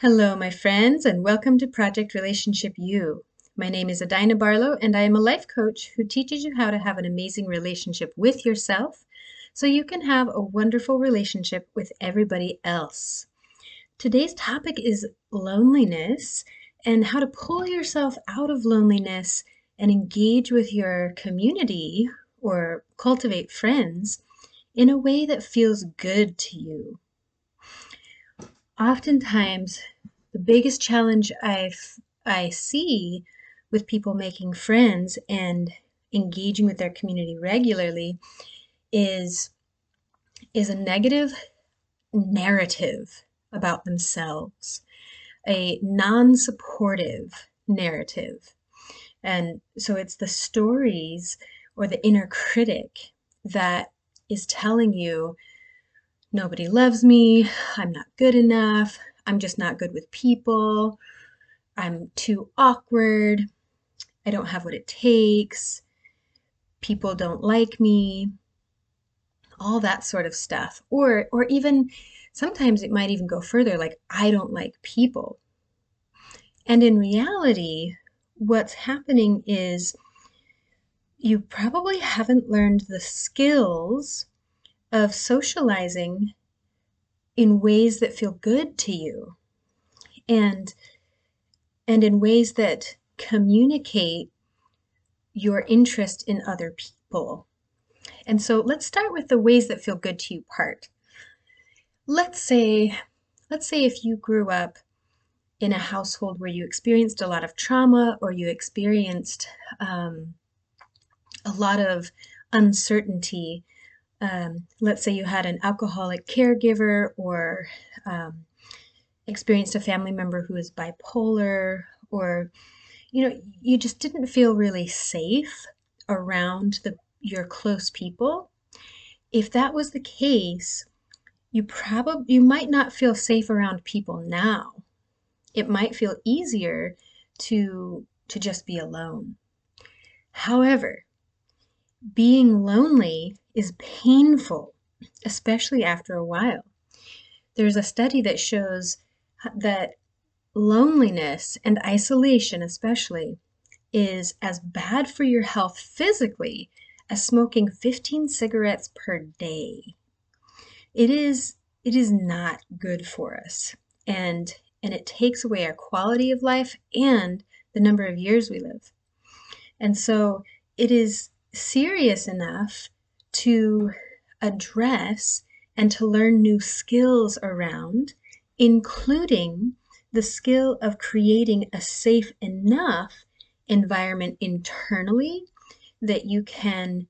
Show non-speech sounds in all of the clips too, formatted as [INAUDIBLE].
Hello, my friends, and welcome to Project Relationship U. My name is Adina Barlow, and I am a life coach who teaches you how to have an amazing relationship with yourself so you can have a wonderful relationship with everybody else. Today's topic is loneliness and how to pull yourself out of loneliness and engage with your community or cultivate friends in a way that feels good to you oftentimes the biggest challenge I I see with people making friends and engaging with their community regularly is is a negative narrative about themselves, a non-supportive narrative. And so it's the stories or the inner critic that is telling you nobody loves me, I'm not good enough, I'm just not good with people, I'm too awkward, I don't have what it takes, people don't like me, all that sort of stuff. Or or even sometimes it might even go further like I don't like people. And in reality, what's happening is you probably haven't learned the skills of socializing in ways that feel good to you and and in ways that communicate your interest in other people. And so let's start with the ways that feel good to you part. Let's say let's say if you grew up in a household where you experienced a lot of trauma or you experienced um, a lot of uncertainty um, let's say you had an alcoholic caregiver or um, experienced a family member who is bipolar or you know you just didn't feel really safe around the your close people. If that was the case you probably you might not feel safe around people now. It might feel easier to to just be alone. However being lonely is painful, especially after a while. There's a study that shows that loneliness and isolation, especially, is as bad for your health physically as smoking 15 cigarettes per day. It is it is not good for us. And and it takes away our quality of life and the number of years we live. And so it is serious enough to address and to learn new skills around, including the skill of creating a safe enough environment internally that you can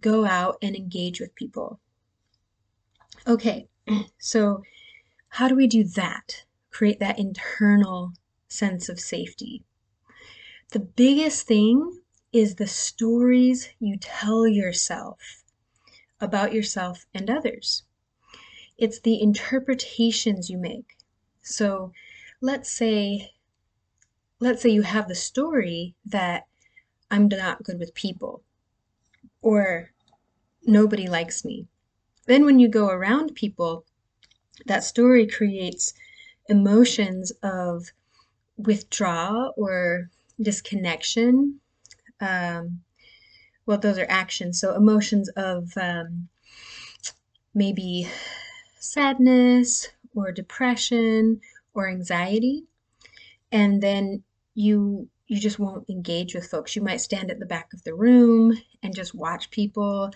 go out and engage with people. Okay, [CLEARS THROAT] so how do we do that? Create that internal sense of safety. The biggest thing is the stories you tell yourself about yourself and others. It's the interpretations you make. So let's say let's say you have the story that I'm not good with people or nobody likes me. Then when you go around people, that story creates emotions of withdrawal or disconnection um, well, those are actions. So emotions of um, maybe sadness or depression or anxiety. And then you you just won't engage with folks. You might stand at the back of the room and just watch people.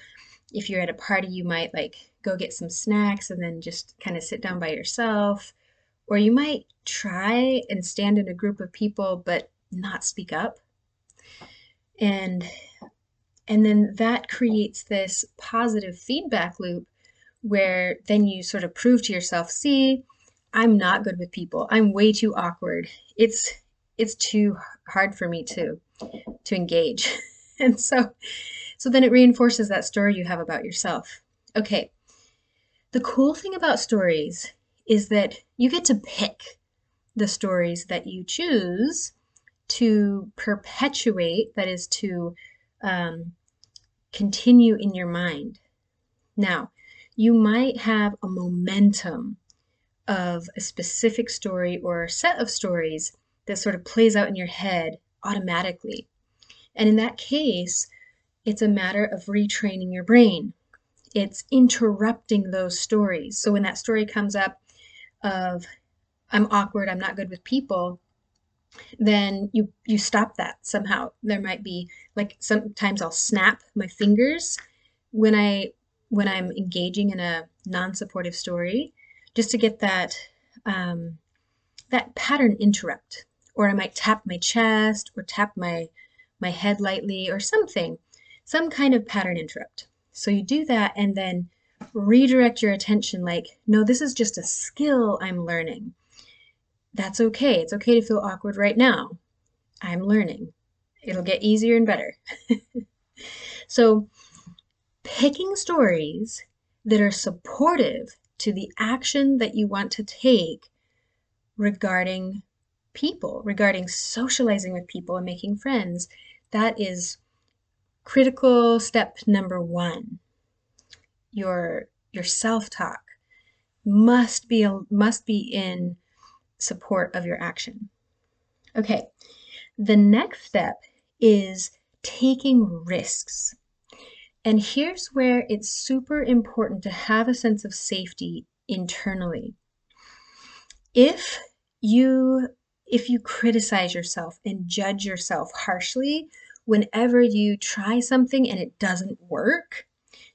If you're at a party, you might like go get some snacks and then just kind of sit down by yourself. Or you might try and stand in a group of people but not speak up and and then that creates this positive feedback loop where then you sort of prove to yourself see i'm not good with people. I'm way too awkward. It's it's too hard for me to to engage. [LAUGHS] And so so then it reinforces that story you have about yourself. Okay. The cool thing about stories is that you get to pick the stories that you choose to perpetuate, that is to um, continue in your mind. Now, you might have a momentum of a specific story or set of stories that sort of plays out in your head automatically. And in that case, it's a matter of retraining your brain. It's interrupting those stories. So when that story comes up of I'm awkward, I'm not good with people, then you you stop that somehow. There might be like sometimes I'll snap my fingers when I when I'm engaging in a non-supportive story, just to get that um, that pattern interrupt. Or I might tap my chest or tap my my head lightly or something, some kind of pattern interrupt. So you do that and then redirect your attention like, no, this is just a skill I'm learning. That's okay. It's okay to feel awkward right now. I'm learning. It'll get easier and better. [LAUGHS] so, picking stories that are supportive to the action that you want to take regarding people, regarding socializing with people and making friends, that is critical step number one. Your your self-talk must be must be in support of your action. Okay, the next step is taking risks. And here's where it's super important to have a sense of safety internally. If you if you criticize yourself and judge yourself harshly whenever you try something and it doesn't work,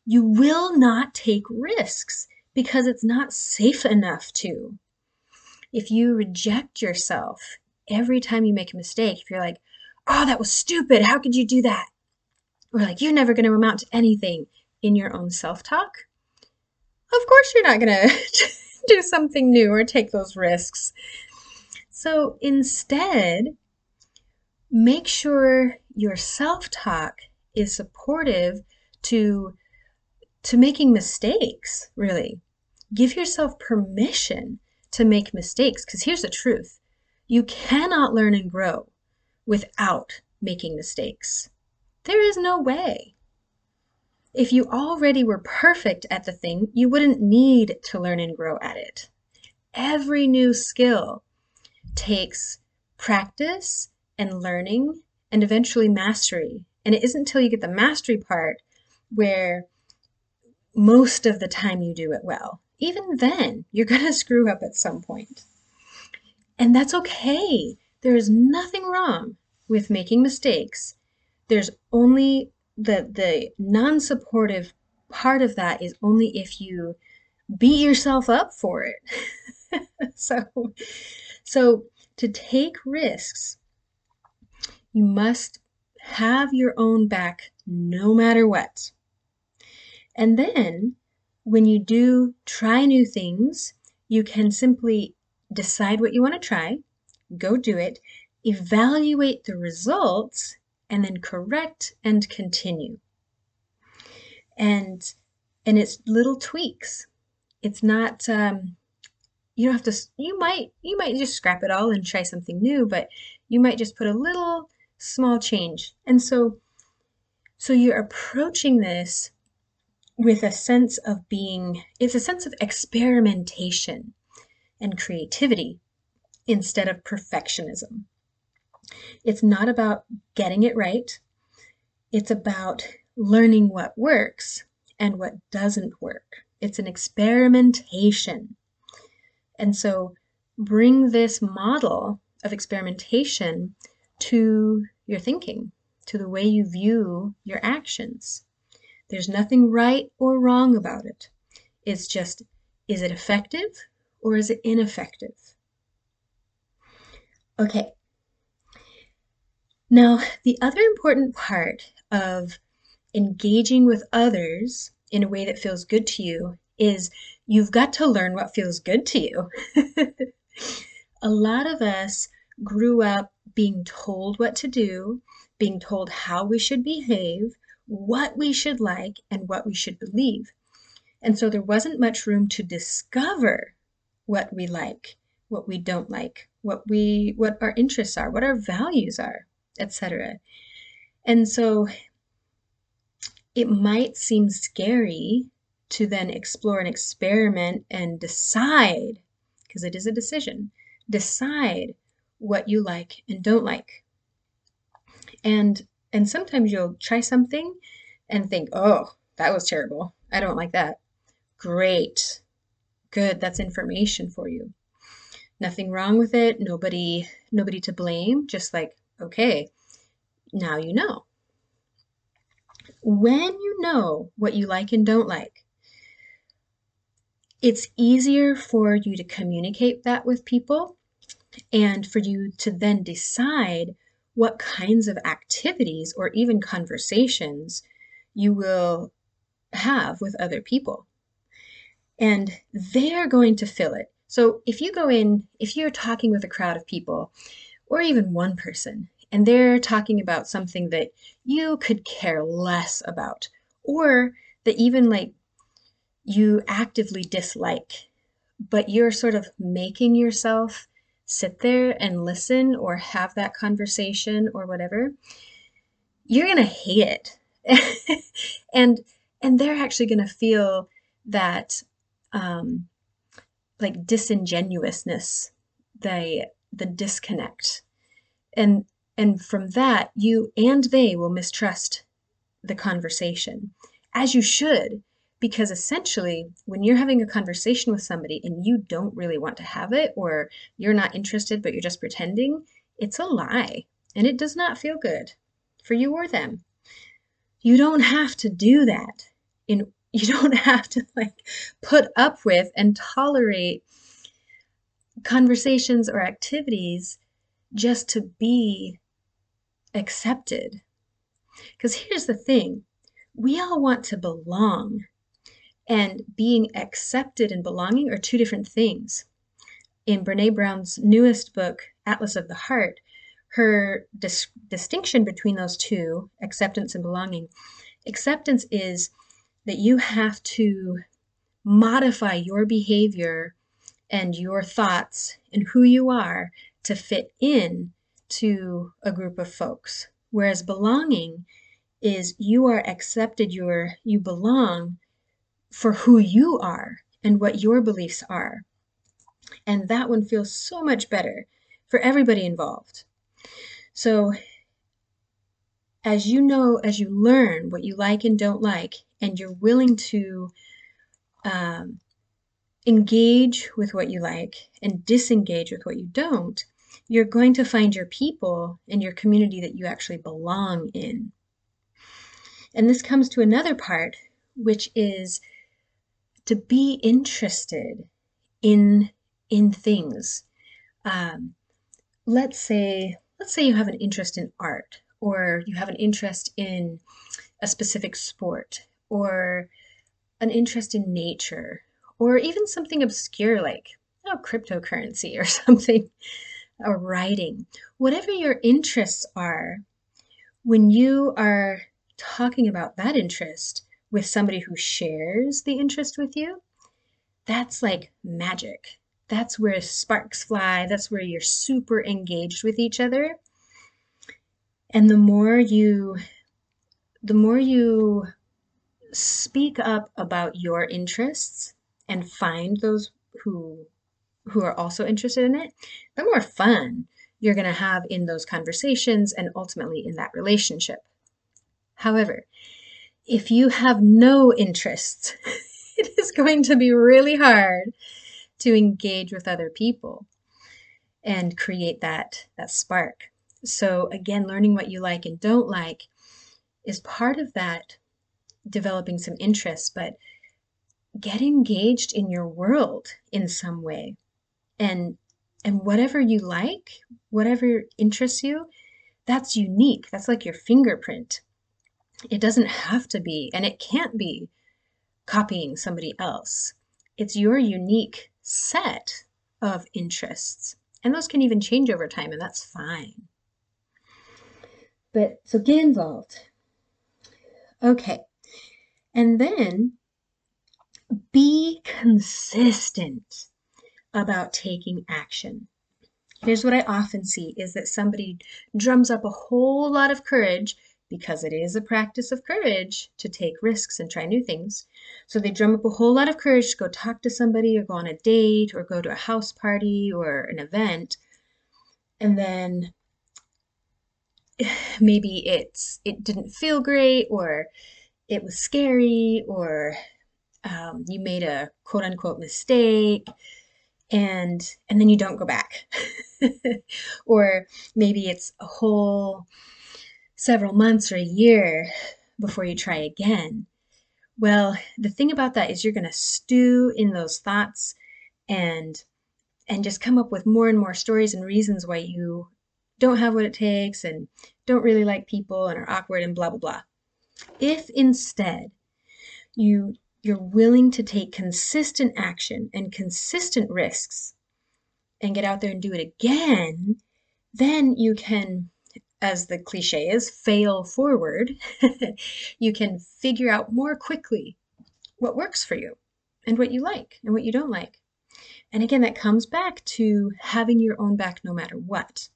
you will not take risks because it's not safe enough to if you reject yourself every time you make a mistake, if you're like, oh, that was stupid, how could you do that? Or like, you're never going to amount to anything in your own self talk, of course you're not going [LAUGHS] to do something new or take those risks. So instead, make sure your self talk is supportive to to making mistakes really give yourself permission to make mistakes. Because here's the truth you cannot learn and grow without making mistakes. There is no way. If you already were perfect at the thing, you wouldn't need to learn and grow at it. Every new skill takes practice and learning and eventually mastery. And it isn't until you get the mastery part where most of the time you do it well even then, you're going [LAUGHS] to screw up at some point. And that's okay. There is nothing wrong with making mistakes. There's only the the non-supportive part of that is only if you beat yourself up for it. [LAUGHS] so so to take risks, you must have your own back no matter what. And then when you do try new things, you can simply decide what you want to try, go do it, evaluate the results, and then correct and continue. And and it's little tweaks. It's not um, you don't have to you might you might just scrap it all and try something new, but you might just put a little small change. And so so you're approaching this with a sense of being, it's a sense of experimentation and creativity instead of perfectionism. It's not about getting it right, it's about learning what works and what doesn't work. It's an experimentation. And so bring this model of experimentation to your thinking, to the way you view your actions. There's nothing right or wrong about it. It's just, is it effective or is it ineffective? Okay. Now, the other important part of engaging with others in a way that feels good to you is you've got to learn what feels good to you. [LAUGHS] a lot of us grew up being told what to do, being told how we should behave, what we should like and what we should believe. And so there wasn't much room to discover what we like, what we don't like, what we what our interests are, what our values are, etc. And so it might seem scary to then explore and experiment and decide because it is a decision. Decide what you like and don't like. And and sometimes you'll try something and think, "Oh, that was terrible. I don't like that." Great. Good. That's information for you. Nothing wrong with it. Nobody nobody to blame. Just like, okay, now you know. When you know what you like and don't like, it's easier for you to communicate that with people and for you to then decide what kinds of activities or even conversations you will have with other people. And they're going to fill it. So if you go in, if you're talking with a crowd of people, or even one person, and they're talking about something that you could care less about, or that even like you actively dislike, but you're sort of making yourself sit there and listen or have that conversation or whatever, you're going to hate it. [LAUGHS] and and they're actually going to feel that um, like disingenuousness, the the disconnect, and and from that you and they will mistrust the conversation, as you should, because essentially when you're having a conversation with somebody and you don't really want to have it or you're not interested but you're just pretending, it's a lie and it does not feel good for you or them. You don't have to do that in [LAUGHS] you don't have to like put up with and tolerate conversations or activities just to be accepted. Because here's the thing we all want to belong, and being accepted and belonging are two different things. In Brene Brown's newest book, Atlas of the Heart, her dis- distinction between those two, acceptance and belonging, acceptance is that you have to modify your behavior and your thoughts and who you are to fit in to a group of folks. Whereas belonging is you are accepted, you're, you belong for who you are and what your beliefs are. And that one feels so much better for everybody involved. So as you know, as you learn what you like and don't like, and you're willing to um, engage with what you like and disengage with what you don't, you're going to find your people and your community that you actually belong in. And this comes to another part, which is to be interested in in things. Um, let's say let's say you have an interest in art or you have an interest in a specific sport or an interest in nature or even something obscure like oh, cryptocurrency or [LAUGHS] something or writing whatever your interests are when you are talking about that interest with somebody who shares the interest with you that's like magic. That's where sparks fly. That's where you're super engaged with each other. And the more you the more you speak up about your interests and find those who who are also interested in it, the more fun you're going to have in those conversations and ultimately in that relationship. However, if you have no interests, [LAUGHS] it is going to be really hard to engage with other people and create that that spark. So, again, learning what you like and don't like is part of that developing some interests, but get engaged in your world in some way. And and whatever you like, whatever interests you, that's unique. That's like your fingerprint. It doesn't have to be, and it can't be copying somebody else. It's your unique set of interests. And those can even change over time, and that's fine. But so get involved. Okay. And then be consistent about taking action. Here's what I often see is that somebody drums up a whole lot of courage because it is a practice of courage to take risks and try new things. So they drum up a whole lot of courage to go talk to somebody or go on a date or go to a house party or an event. And then [SIGHS] maybe it's it didn't feel great or it was scary or um, you made a quote unquote mistake and and then you don't go back [LAUGHS] or maybe it's a whole several months or a year before you try again. Well the thing about that is you're going to stew in those thoughts and and just come up with more and more stories and reasons why you don't have what it takes and don't really like people and are awkward and blah blah blah. If instead you you're willing to take consistent action and consistent risks and get out there and do it again, then you can, as the cliche is, fail forward. [LAUGHS] you can figure out more quickly what works for you and what you like and what you don't like. And again, that comes back to having your own back no matter what,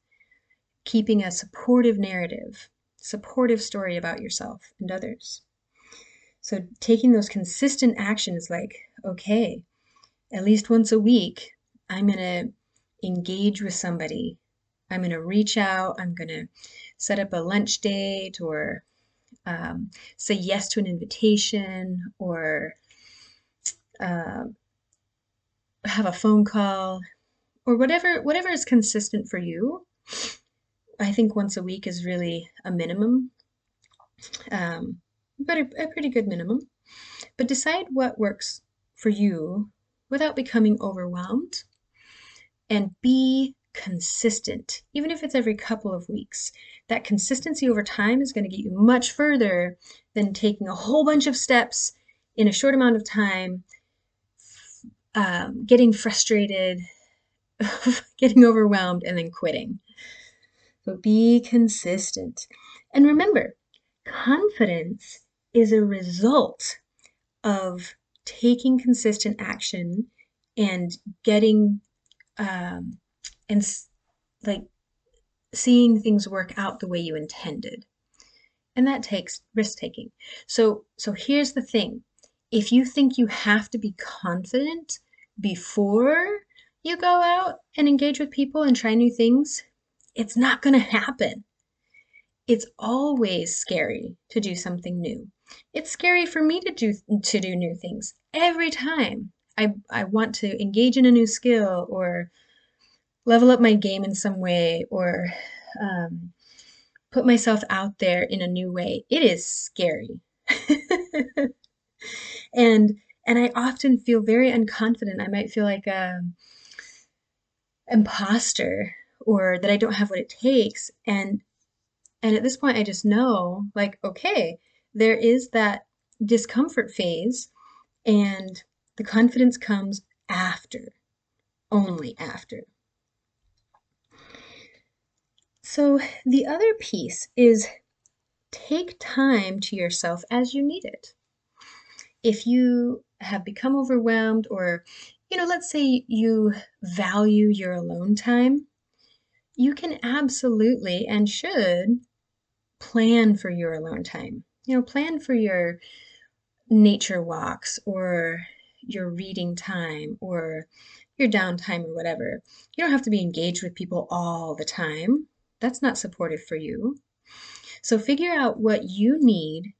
keeping a supportive narrative, supportive story about yourself and others. So taking those consistent actions like, okay, at least once a week, I'm going to engage with somebody. I'm going to reach out. I'm going to set up a lunch date or um, say yes to an invitation or uh, have a phone call or whatever whatever is consistent for you. I think once a week is really a minimum. Um, but a, a pretty good minimum. But decide what works for you without becoming overwhelmed and be consistent, even if it's every couple of weeks. That consistency over time is going to get you much further than taking a whole bunch of steps in a short amount of time, um, getting frustrated, [LAUGHS] getting overwhelmed, and then quitting. So be consistent. And remember, confidence is a result of taking consistent action and getting um, and like seeing things work out the way you intended. And that takes risk taking so so here's the thing. If you think you have to be confident before you go out and engage with people and try new things it's not going to happen. It's always scary to do something new. It's scary for me to do to do new things. Every time I, I want to engage in a new skill or level up my game in some way or um, put myself out there in a new way. It is scary. [LAUGHS] and and I often feel very unconfident. I might feel like a imposter or that I don't have what it takes. And and at this point I just know like okay, there is that discomfort phase, and the confidence comes after, only after. So, the other piece is take time to yourself as you need it. If you have become overwhelmed, or, you know, let's say you value your alone time, you can absolutely and should plan for your alone time you know, plan for your nature walks or your reading time or your downtime or whatever. You don't have to be engaged with people all the time. That's not supportive for you. So figure out what you need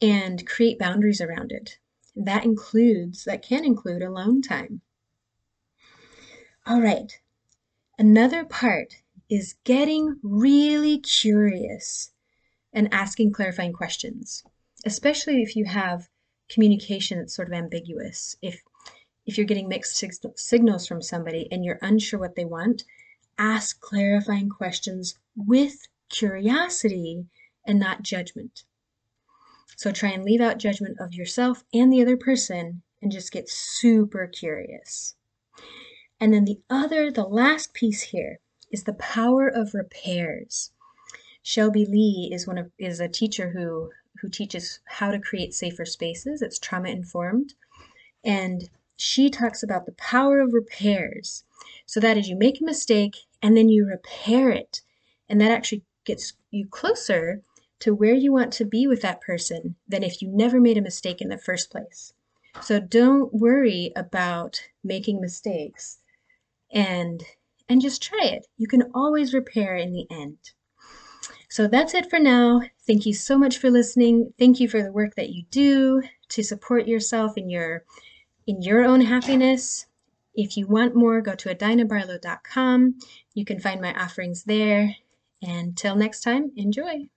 and create boundaries around it. That includes, that can include alone time. All right. Another part is getting really curious and asking clarifying questions, especially if you have communication that's sort of ambiguous. If if you're getting mixed sig- signals from somebody and you're unsure what they want, ask clarifying questions with curiosity and not judgment. So try and leave out judgment of yourself and the other person and just get super curious. And then the other, the last piece here is the power of repairs. Shelby Lee is one of is a teacher who who teaches how to create safer spaces. It's trauma informed. And she talks about the power of repairs. So that is you make a mistake and then you repair it. And that actually gets you closer to where you want to be with that person than if you never made a mistake in the first place. So don't worry about making mistakes and and just try it. You can always repair in the end. So that's it for now. Thank you so much for listening. Thank you for the work that you do to support yourself in your in your own happiness. If you want more, go to adinabarlow.com. You can find my offerings there. And till next time, enjoy.